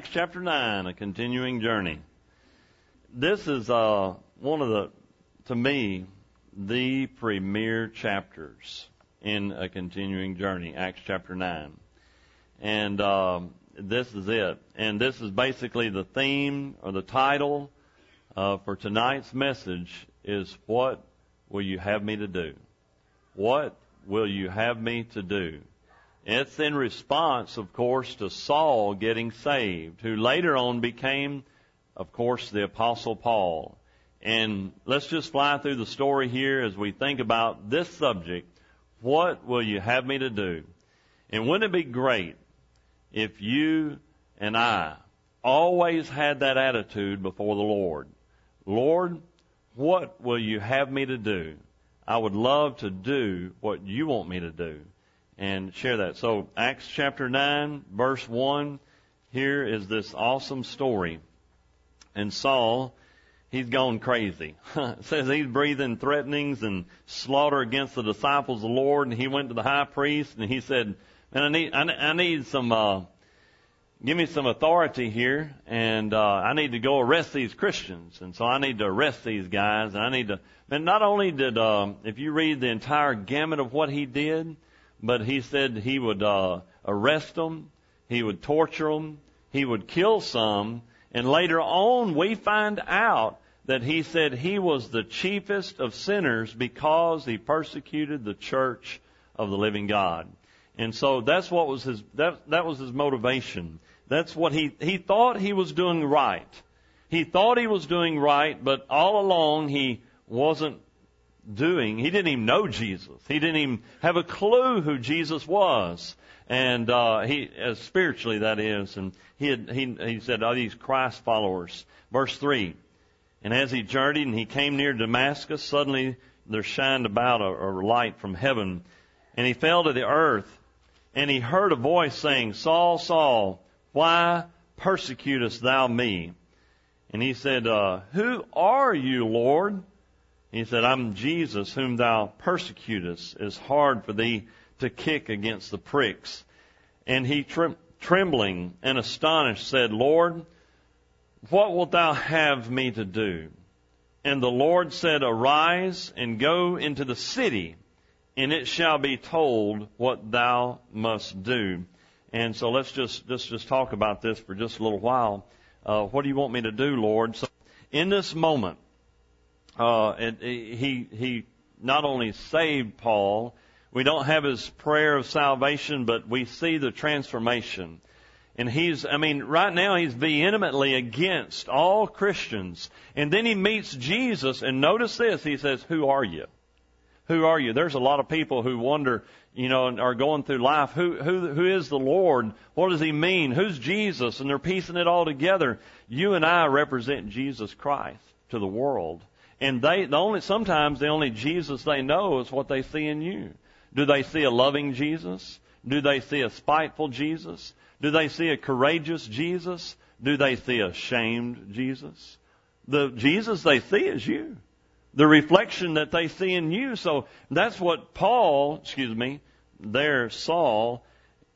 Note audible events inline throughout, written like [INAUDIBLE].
Acts chapter 9, a continuing journey. This is uh, one of the, to me, the premier chapters in a continuing journey, Acts chapter 9. And um, this is it. And this is basically the theme or the title uh, for tonight's message is What Will You Have Me to Do? What will you have me to do? It's in response, of course, to Saul getting saved, who later on became, of course, the Apostle Paul. And let's just fly through the story here as we think about this subject. What will you have me to do? And wouldn't it be great if you and I always had that attitude before the Lord? Lord, what will you have me to do? I would love to do what you want me to do and share that. So Acts chapter 9 verse 1, here is this awesome story. And Saul, he's gone crazy. [LAUGHS] says he's breathing threatenings and slaughter against the disciples of the Lord and he went to the high priest and he said, man, I need, I, need some, uh, give me some authority here and, uh, I need to go arrest these Christians. And so I need to arrest these guys and I need to, and not only did, um, if you read the entire gamut of what he did, but he said he would uh, arrest them, he would torture them, he would kill some, and later on we find out that he said he was the chiefest of sinners because he persecuted the church of the living God. And so that's what was his that that was his motivation. That's what he he thought he was doing right. He thought he was doing right, but all along he wasn't doing. He didn't even know Jesus. He didn't even have a clue who Jesus was. And, uh, he, uh, spiritually that is. And he had, he, he said, are these Christ followers? Verse 3. And as he journeyed and he came near Damascus, suddenly there shined about a, a light from heaven. And he fell to the earth. And he heard a voice saying, Saul, Saul, why persecutest thou me? And he said, uh, Who are you, Lord? He said, I'm Jesus whom thou persecutest. It's hard for thee to kick against the pricks. And he trem- trembling and astonished said, Lord, what wilt thou have me to do? And the Lord said, Arise and go into the city, and it shall be told what thou must do. And so let's just let's just talk about this for just a little while. Uh, what do you want me to do, Lord? So in this moment, uh, and he he not only saved Paul, we don't have his prayer of salvation, but we see the transformation. And he's, I mean, right now he's vehemently against all Christians. And then he meets Jesus, and notice this, he says, Who are you? Who are you? There's a lot of people who wonder, you know, and are going through life, who, who, who is the Lord? What does he mean? Who's Jesus? And they're piecing it all together. You and I represent Jesus Christ to the world. And they, the only, sometimes the only Jesus they know is what they see in you. Do they see a loving Jesus? Do they see a spiteful Jesus? Do they see a courageous Jesus? Do they see a shamed Jesus? The Jesus they see is you. The reflection that they see in you. So that's what Paul, excuse me, there, Saul,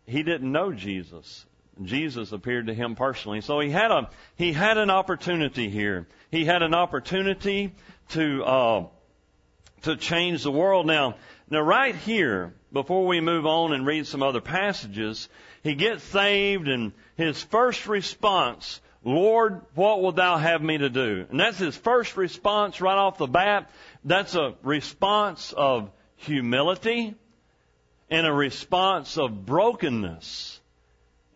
he didn't know Jesus. Jesus appeared to him personally. So he had a, he had an opportunity here. He had an opportunity to uh, to change the world. Now, now right here, before we move on and read some other passages, he gets saved, and his first response, Lord, what will thou have me to do? And that's his first response right off the bat. That's a response of humility and a response of brokenness.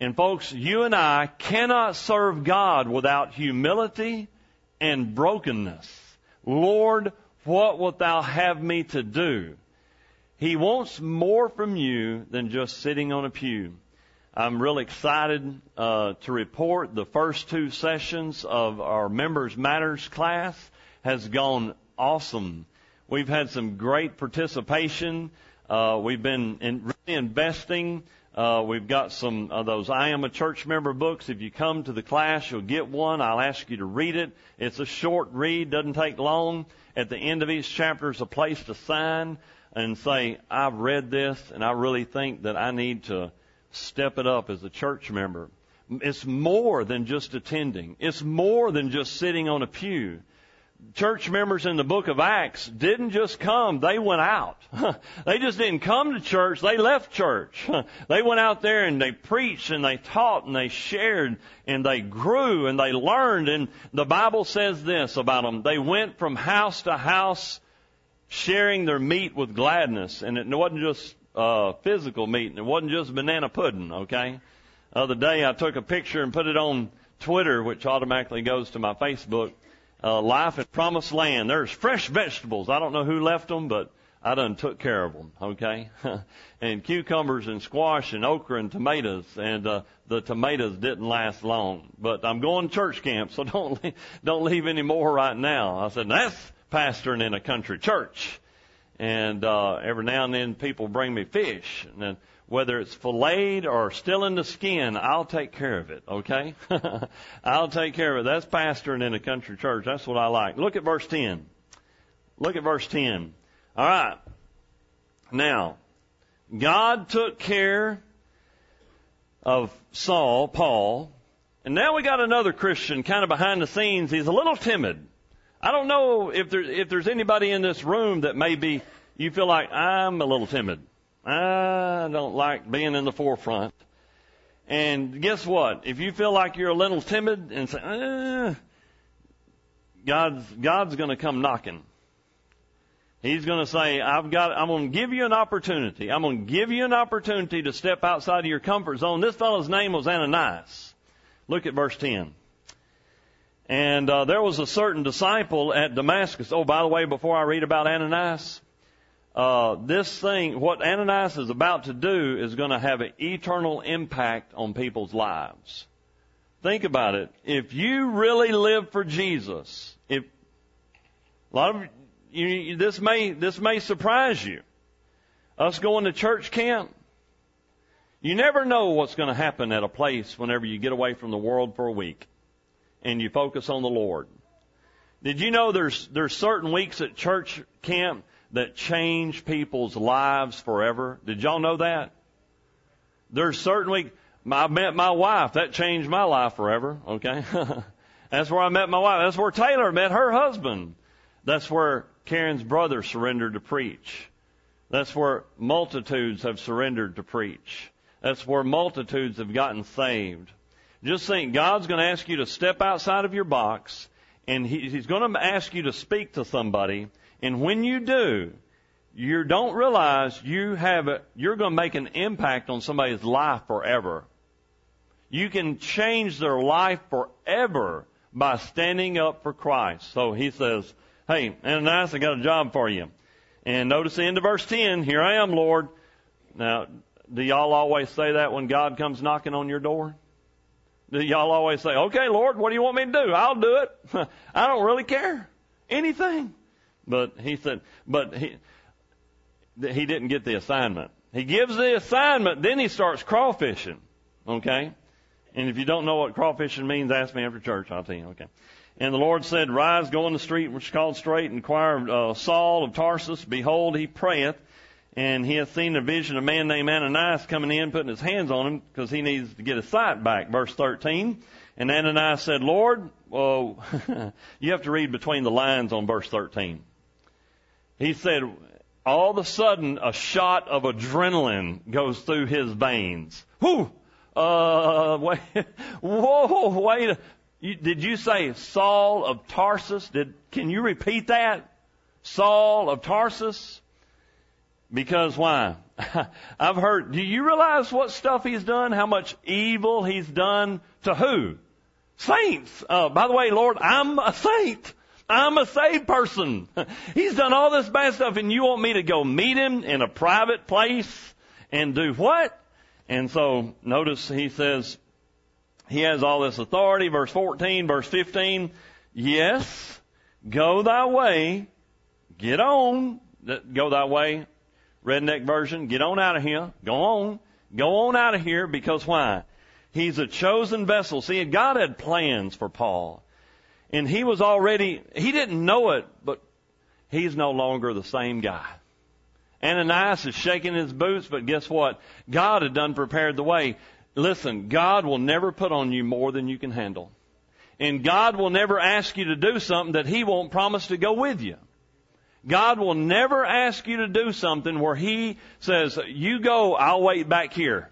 And folks, you and I cannot serve God without humility and brokenness. Lord, what wilt thou have me to do? He wants more from you than just sitting on a pew. I'm really excited uh, to report the first two sessions of our Members Matters class has gone awesome. We've had some great participation. Uh, we've been in, really investing uh, we've got some of those I am a church member books. If you come to the class, you'll get one. I'll ask you to read it. It's a short read, doesn't take long. At the end of each chapter is a place to sign and say, I've read this and I really think that I need to step it up as a church member. It's more than just attending. It's more than just sitting on a pew church members in the book of Acts didn't just come, they went out. [LAUGHS] they just didn't come to church, they left church. [LAUGHS] they went out there and they preached and they taught and they shared and they grew and they learned and the Bible says this about them. They went from house to house sharing their meat with gladness and it wasn't just uh, physical meat and it wasn't just banana pudding, okay? The other day I took a picture and put it on Twitter, which automatically goes to my Facebook uh, life at promised land. There's fresh vegetables. I don't know who left them, but I done took care of them. Okay, [LAUGHS] and cucumbers and squash and okra and tomatoes, and uh, the tomatoes didn't last long. But I'm going to church camp, so [LAUGHS] don't leave, don't leave any more right now. I said that's pastoring in a country church, and uh, every now and then people bring me fish, and then whether it's filleted or still in the skin, I'll take care of it, okay? [LAUGHS] I'll take care of it. That's pastoring in a country church. That's what I like. Look at verse 10. Look at verse 10. All right. Now, God took care of Saul, Paul, and now we got another Christian kind of behind the scenes. He's a little timid. I don't know if there, if there's anybody in this room that maybe you feel like I'm a little timid. I don't like being in the forefront. And guess what? If you feel like you're a little timid and say, eh, God's, God's going to come knocking. He's going to say, I've got, I'm going to give you an opportunity. I'm going to give you an opportunity to step outside of your comfort zone. This fellow's name was Ananias. Look at verse 10. And uh, there was a certain disciple at Damascus. Oh, by the way, before I read about Ananias, uh, this thing, what Ananias is about to do is going to have an eternal impact on people's lives. Think about it. If you really live for Jesus, if a lot of you, this may this may surprise you. Us going to church camp, you never know what's going to happen at a place whenever you get away from the world for a week and you focus on the Lord. Did you know there's there's certain weeks at church camp that change people's lives forever. Did y'all know that? There's certainly, I met my wife. That changed my life forever. Okay. [LAUGHS] That's where I met my wife. That's where Taylor met her husband. That's where Karen's brother surrendered to preach. That's where multitudes have surrendered to preach. That's where multitudes have gotten saved. Just think, God's going to ask you to step outside of your box, and He's going to ask you to speak to somebody, and when you do, you don't realize you have a, you're going to make an impact on somebody's life forever. You can change their life forever by standing up for Christ. So he says, Hey, Ananias, I got a job for you. And notice the end of verse 10, here I am, Lord. Now, do y'all always say that when God comes knocking on your door? Do y'all always say, okay, Lord, what do you want me to do? I'll do it. [LAUGHS] I don't really care. Anything. But he said, but he, he didn't get the assignment. He gives the assignment, then he starts crawfishing. Okay? And if you don't know what crawfishing means, ask me after church. I'll tell you. Okay. And the Lord said, Rise, go in the street which is called straight, and inquire uh, Saul of Tarsus. Behold, he prayeth, and he hath seen a vision of a man named Ananias coming in, putting his hands on him, because he needs to get his sight back. Verse 13. And Ananias said, Lord, well, [LAUGHS] you have to read between the lines on verse 13. He said, all of a sudden, a shot of adrenaline goes through his veins. Whew! Uh, [LAUGHS] wait, whoa, wait. You, did you say Saul of Tarsus? Did, can you repeat that? Saul of Tarsus? Because why? [LAUGHS] I've heard, do you realize what stuff he's done? How much evil he's done to who? Saints. Uh, by the way, Lord, I'm a saint. I'm a saved person. [LAUGHS] He's done all this bad stuff and you want me to go meet him in a private place and do what? And so notice he says he has all this authority. Verse 14, verse 15. Yes, go thy way. Get on. Go thy way. Redneck version. Get on out of here. Go on. Go on out of here because why? He's a chosen vessel. See, God had plans for Paul. And he was already, he didn't know it, but he's no longer the same guy. Ananias is shaking his boots, but guess what? God had done prepared the way. listen, God will never put on you more than you can handle. And God will never ask you to do something that He won't promise to go with you. God will never ask you to do something where He says, you go, I'll wait back here.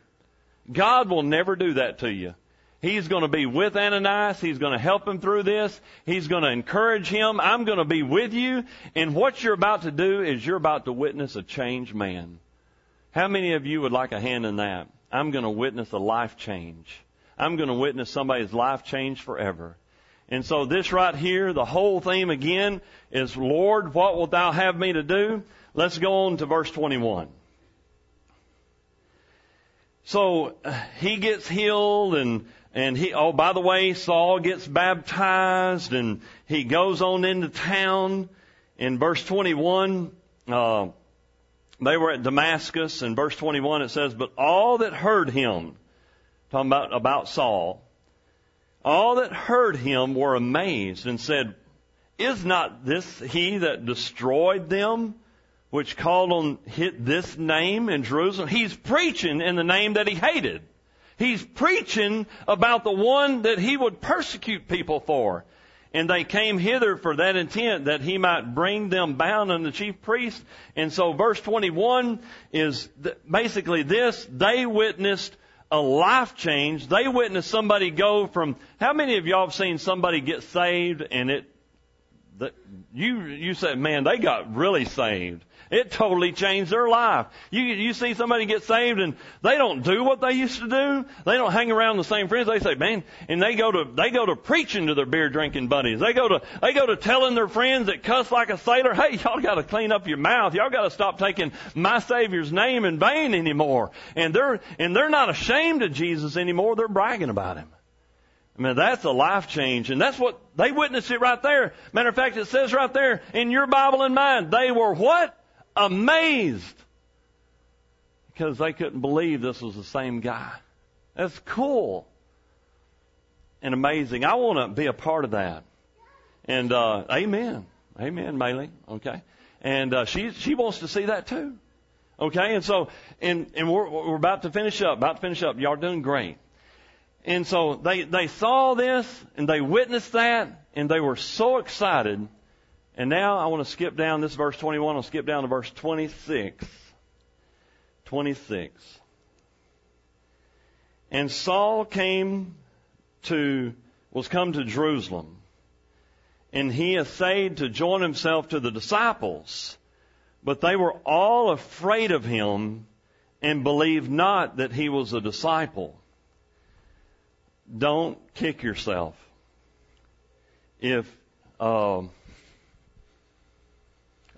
God will never do that to you. He's going to be with Ananias. He's going to help him through this. He's going to encourage him. I'm going to be with you. And what you're about to do is you're about to witness a changed man. How many of you would like a hand in that? I'm going to witness a life change. I'm going to witness somebody's life change forever. And so this right here, the whole theme again is, Lord, what wilt thou have me to do? Let's go on to verse 21. So uh, he gets healed and and he oh by the way Saul gets baptized and he goes on into town in verse 21 uh, they were at Damascus in verse 21 it says but all that heard him talking about about Saul all that heard him were amazed and said is not this he that destroyed them which called on this name in Jerusalem. He's preaching in the name that he hated. He's preaching about the one that he would persecute people for. And they came hither for that intent that he might bring them bound unto the chief priest. And so verse 21 is basically this. They witnessed a life change. They witnessed somebody go from, how many of y'all have seen somebody get saved and it, you, you said, man, they got really saved. It totally changed their life. You, you see somebody get saved and they don't do what they used to do. They don't hang around the same friends. They say, man, and they go to, they go to preaching to their beer drinking buddies. They go to, they go to telling their friends that cuss like a sailor, hey, y'all gotta clean up your mouth. Y'all gotta stop taking my Savior's name in vain anymore. And they're, and they're not ashamed of Jesus anymore. They're bragging about Him. I mean, that's a life change. And that's what, they witnessed it right there. Matter of fact, it says right there in your Bible and mine, they were what? amazed because they couldn't believe this was the same guy. That's cool and amazing. I want to be a part of that. And uh, amen, amen, Maylee. Okay, and uh, she she wants to see that too. Okay, and so and and we're we're about to finish up. About to finish up. Y'all doing great. And so they they saw this and they witnessed that and they were so excited and now I want to skip down this verse 21. I'll skip down to verse 26. 26. And Saul came to, was come to Jerusalem. And he essayed to join himself to the disciples. But they were all afraid of him and believed not that he was a disciple. Don't kick yourself. If, um,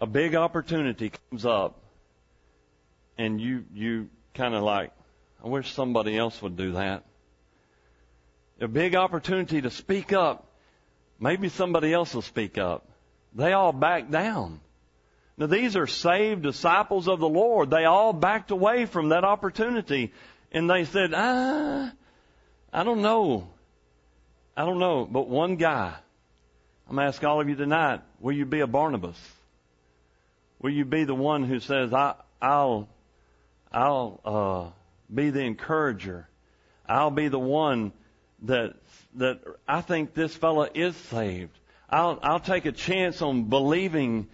a big opportunity comes up and you, you kind of like, I wish somebody else would do that. A big opportunity to speak up. Maybe somebody else will speak up. They all back down. Now these are saved disciples of the Lord. They all backed away from that opportunity and they said, ah, I don't know. I don't know. But one guy, I'm to ask all of you tonight, will you be a Barnabas? Will you be the one who says, I, I'll, I'll, uh, be the encourager. I'll be the one that, that I think this fella is saved. I'll, I'll take a chance on believing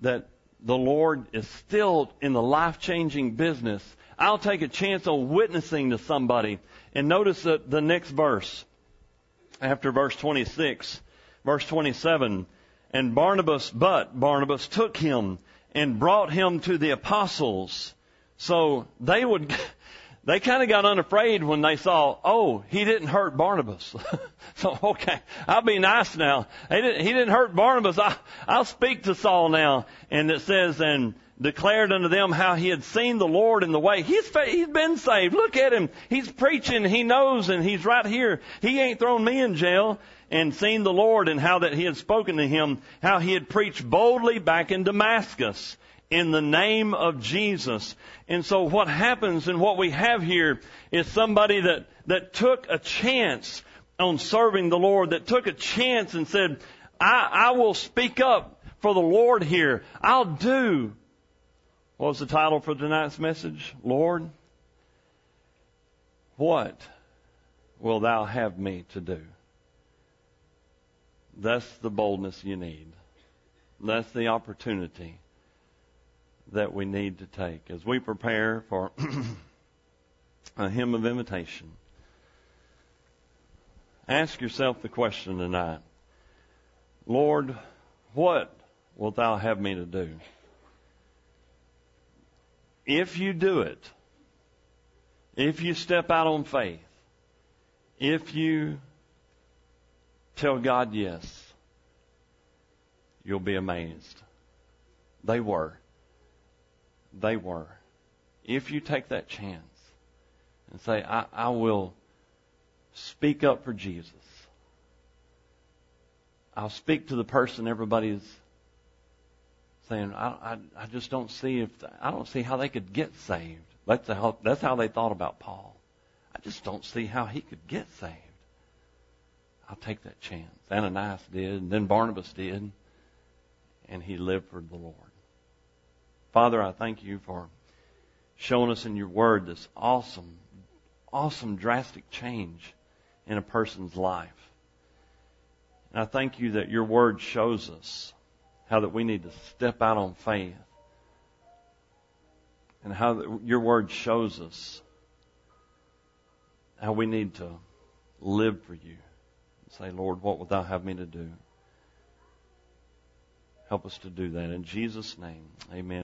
that the Lord is still in the life changing business. I'll take a chance on witnessing to somebody. And notice that the next verse, after verse 26, verse 27, and Barnabas, but Barnabas took him and brought him to the apostles. So they would, [LAUGHS] they kind of got unafraid when they saw, oh, he didn't hurt Barnabas. [LAUGHS] so, okay, I'll be nice now. He didn't, he didn't hurt Barnabas. I, I'll speak to Saul now. And it says, and declared unto them how he had seen the Lord in the way. He's, he's been saved. Look at him. He's preaching. He knows and he's right here. He ain't thrown me in jail and seen the Lord and how that he had spoken to him, how he had preached boldly back in Damascus in the name of Jesus. And so what happens and what we have here is somebody that, that took a chance on serving the Lord, that took a chance and said, I, I will speak up for the Lord here. I'll do. What was the title for tonight's message? Lord, What will thou have me to do? That's the boldness you need. That's the opportunity that we need to take as we prepare for [CLEARS THROAT] a hymn of invitation. Ask yourself the question tonight Lord, what wilt thou have me to do? If you do it, if you step out on faith, if you tell God yes, you'll be amazed. They were. They were. If you take that chance and say, I, I will speak up for Jesus. I'll speak to the person everybody's saying, I, I, I just don't see if, I don't see how they could get saved. That's how, that's how they thought about Paul. I just don't see how he could get saved. I'll take that chance. Ananias did, and then Barnabas did, and he lived for the Lord. Father, I thank you for showing us in your word this awesome, awesome, drastic change in a person's life. And I thank you that your word shows us how that we need to step out on faith and how your word shows us how we need to live for you. Say, Lord, what wilt thou have me to do? Help us to do that. In Jesus' name, amen.